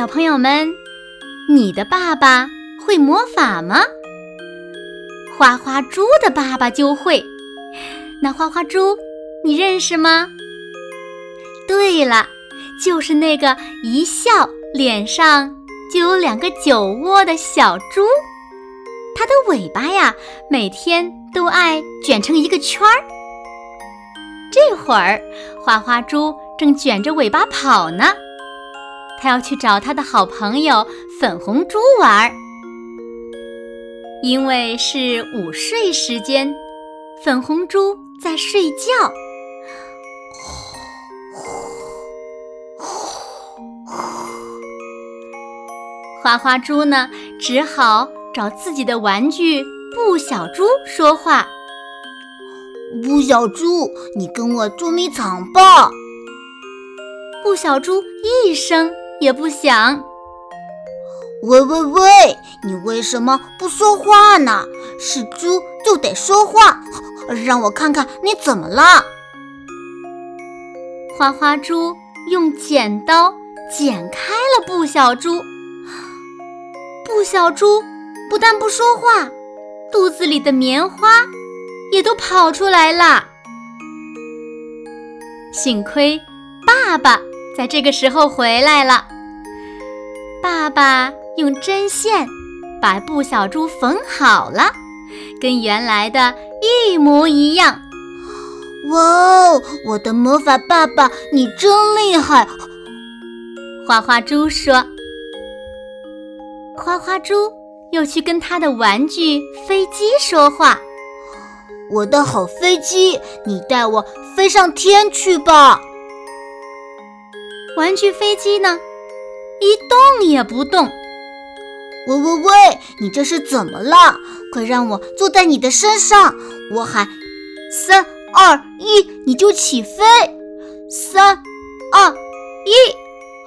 小朋友们，你的爸爸会魔法吗？花花猪的爸爸就会。那花花猪，你认识吗？对了，就是那个一笑脸上就有两个酒窝的小猪。它的尾巴呀，每天都爱卷成一个圈儿。这会儿，花花猪正卷着尾巴跑呢。他要去找他的好朋友粉红猪玩，因为是午睡时间，粉红猪在睡觉。花花猪呢，只好找自己的玩具布小猪说话：“布小猪，你跟我捉迷藏吧。”布小猪一声。也不想。喂喂喂，你为什么不说话呢？是猪就得说话，让我看看你怎么了。花花猪用剪刀剪开了布小猪，布小猪不但不说话，肚子里的棉花也都跑出来了。幸亏爸爸。在这个时候回来了，爸爸用针线把布小猪缝好了，跟原来的一模一样。哇哦，我的魔法爸爸，你真厉害！花花猪说。花花猪又去跟他的玩具飞机说话：“我的好飞机，你带我飞上天去吧。”玩具飞机呢，一动也不动。喂喂喂，你这是怎么了？快让我坐在你的身上！我喊三二一，你就起飞。三二一，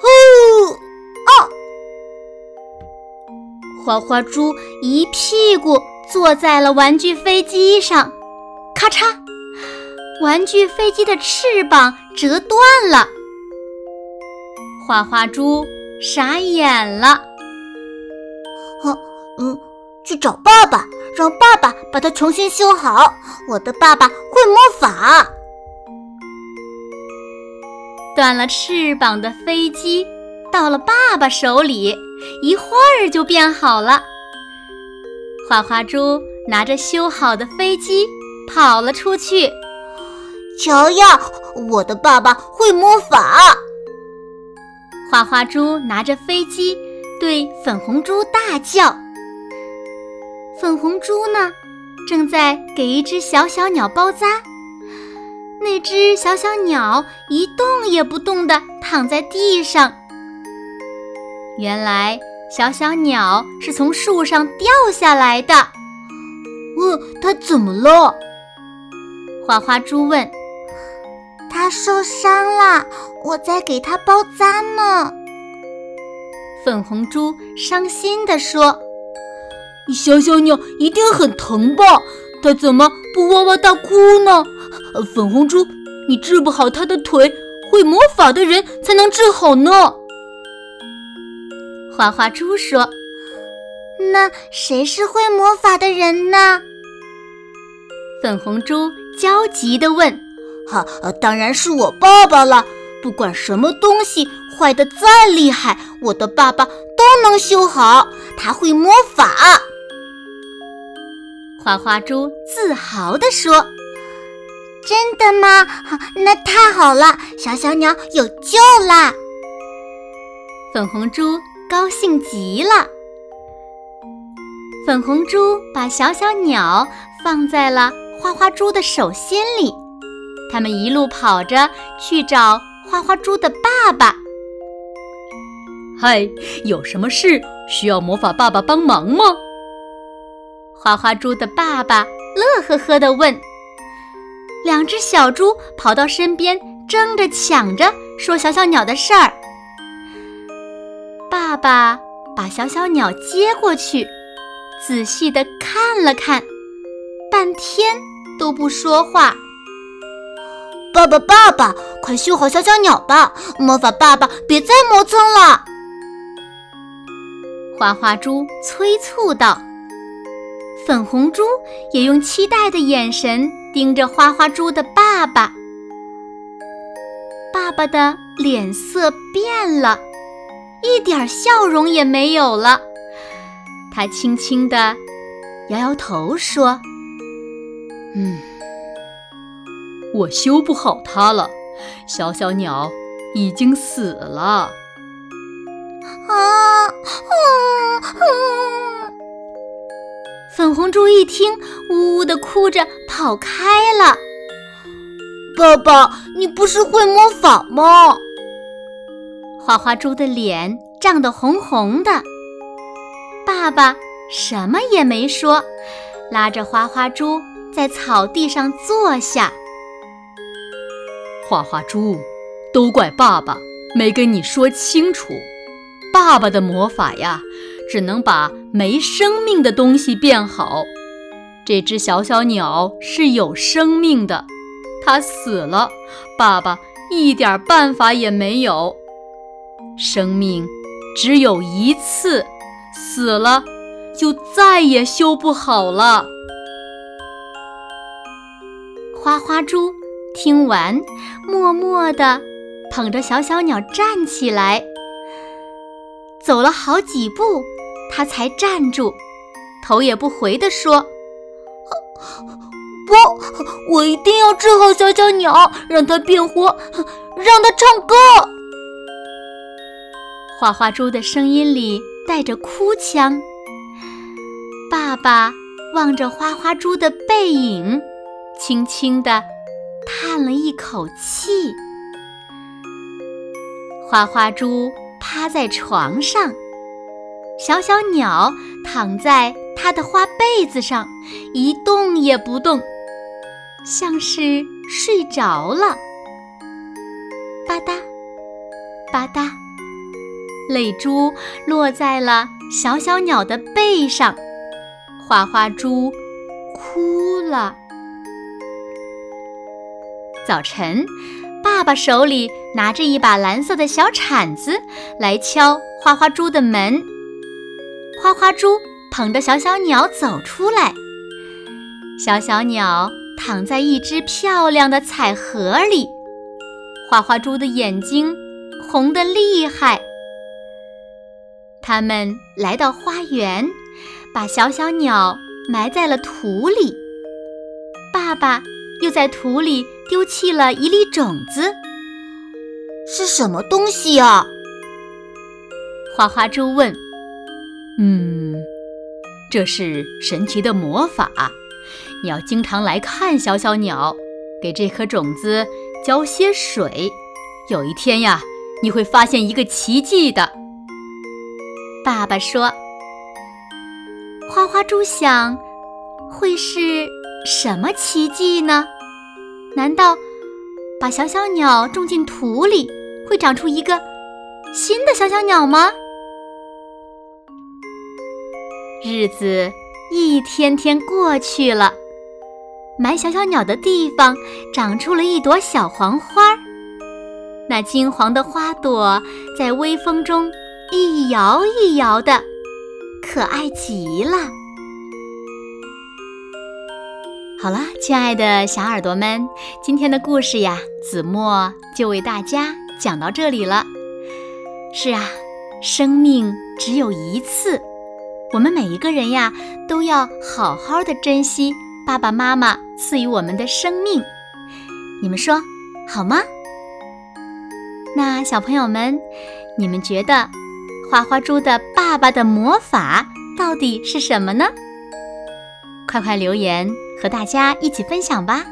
呼！啊！花花猪一屁股坐在了玩具飞机上，咔嚓，玩具飞机的翅膀折断了。花花猪傻眼了，哼，嗯，去找爸爸，让爸爸把它重新修好。我的爸爸会魔法。断了翅膀的飞机到了爸爸手里，一会儿就变好了。花花猪拿着修好的飞机跑了出去，瞧呀，我的爸爸会魔法。花花猪拿着飞机对粉红猪大叫：“粉红猪呢，正在给一只小小鸟包扎。那只小小鸟一动也不动地躺在地上。原来小小鸟是从树上掉下来的。哦它怎么了？花花猪问。”它受伤了，我在给他包扎呢。粉红猪伤心地说：“小小鸟一定很疼吧？它怎么不哇哇大哭呢？”粉红猪，你治不好它的腿，会魔法的人才能治好呢。花花猪说：“那谁是会魔法的人呢？”粉红猪焦急地问。哈，当然是我爸爸了。不管什么东西坏的再厉害，我的爸爸都能修好。他会魔法。花花猪自豪地说：“真的吗？那太好了，小小鸟有救啦！”粉红猪高兴极了。粉红猪把小小鸟放在了花花猪的手心里。他们一路跑着去找花花猪的爸爸。嗨，有什么事需要魔法爸爸帮忙吗？花花猪的爸爸乐呵呵地问。两只小猪跑到身边，争着抢着说小小鸟的事儿。爸爸把小小鸟接过去，仔细地看了看，半天都不说话。爸爸，爸爸，快修好小小鸟吧！魔法爸爸，别再磨蹭了。花花猪催促道。粉红猪也用期待的眼神盯着花花猪的爸爸。爸爸的脸色变了，一点笑容也没有了。他轻轻地摇摇头说：“嗯。”我修不好它了，小小鸟已经死了。啊！粉红猪一听，呜呜的哭着跑开了。爸爸，你不是会魔法吗？花花猪的脸涨得红红的。爸爸什么也没说，拉着花花猪在草地上坐下。花花猪，都怪爸爸没跟你说清楚。爸爸的魔法呀，只能把没生命的东西变好。这只小小鸟是有生命的，它死了，爸爸一点办法也没有。生命只有一次，死了就再也修不好了。花花猪。听完，默默地捧着小小鸟站起来，走了好几步，他才站住，头也不回地说：“不，我一定要治好小小鸟，让它变活，让它唱歌。”花花猪的声音里带着哭腔。爸爸望着花花猪的背影，轻轻地。叹了一口气，花花猪趴在床上，小小鸟躺在它的花被子上，一动也不动，像是睡着了。吧嗒，吧嗒，泪珠落在了小小鸟的背上，花花猪哭了。早晨，爸爸手里拿着一把蓝色的小铲子来敲花花猪的门。花花猪捧着小小鸟走出来，小小鸟躺在一只漂亮的彩盒里。花花猪的眼睛红得厉害。他们来到花园，把小小鸟埋在了土里。爸爸。又在土里丢弃了一粒种子，是什么东西呀？花花猪问。嗯，这是神奇的魔法，你要经常来看小小鸟，给这颗种子浇些水，有一天呀，你会发现一个奇迹的。爸爸说。花花猪想，会是？什么奇迹呢？难道把小小鸟种进土里，会长出一个新的小小鸟吗？日子一天天过去了，埋小小鸟的地方长出了一朵小黄花，那金黄的花朵在微风中一摇一摇的，可爱极了。好了，亲爱的小耳朵们，今天的故事呀，子墨就为大家讲到这里了。是啊，生命只有一次，我们每一个人呀，都要好好的珍惜爸爸妈妈赐予我们的生命。你们说好吗？那小朋友们，你们觉得花花猪的爸爸的魔法到底是什么呢？快快留言和大家一起分享吧！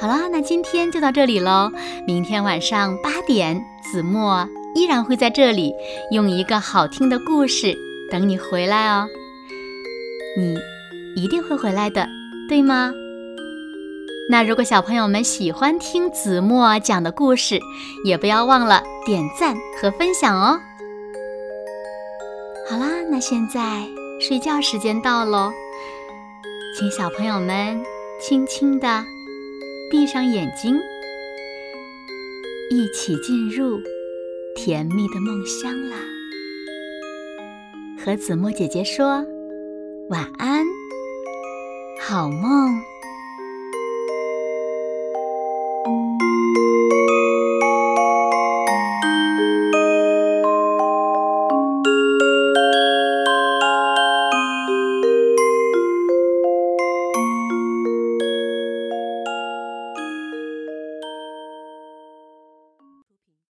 好啦，那今天就到这里喽。明天晚上八点，子墨依然会在这里，用一个好听的故事等你回来哦。你一定会回来的，对吗？那如果小朋友们喜欢听子墨讲的故事，也不要忘了点赞和分享哦。好啦，那现在睡觉时间到喽，请小朋友们轻轻的。闭上眼睛，一起进入甜蜜的梦乡啦！和子墨姐姐说晚安，好梦。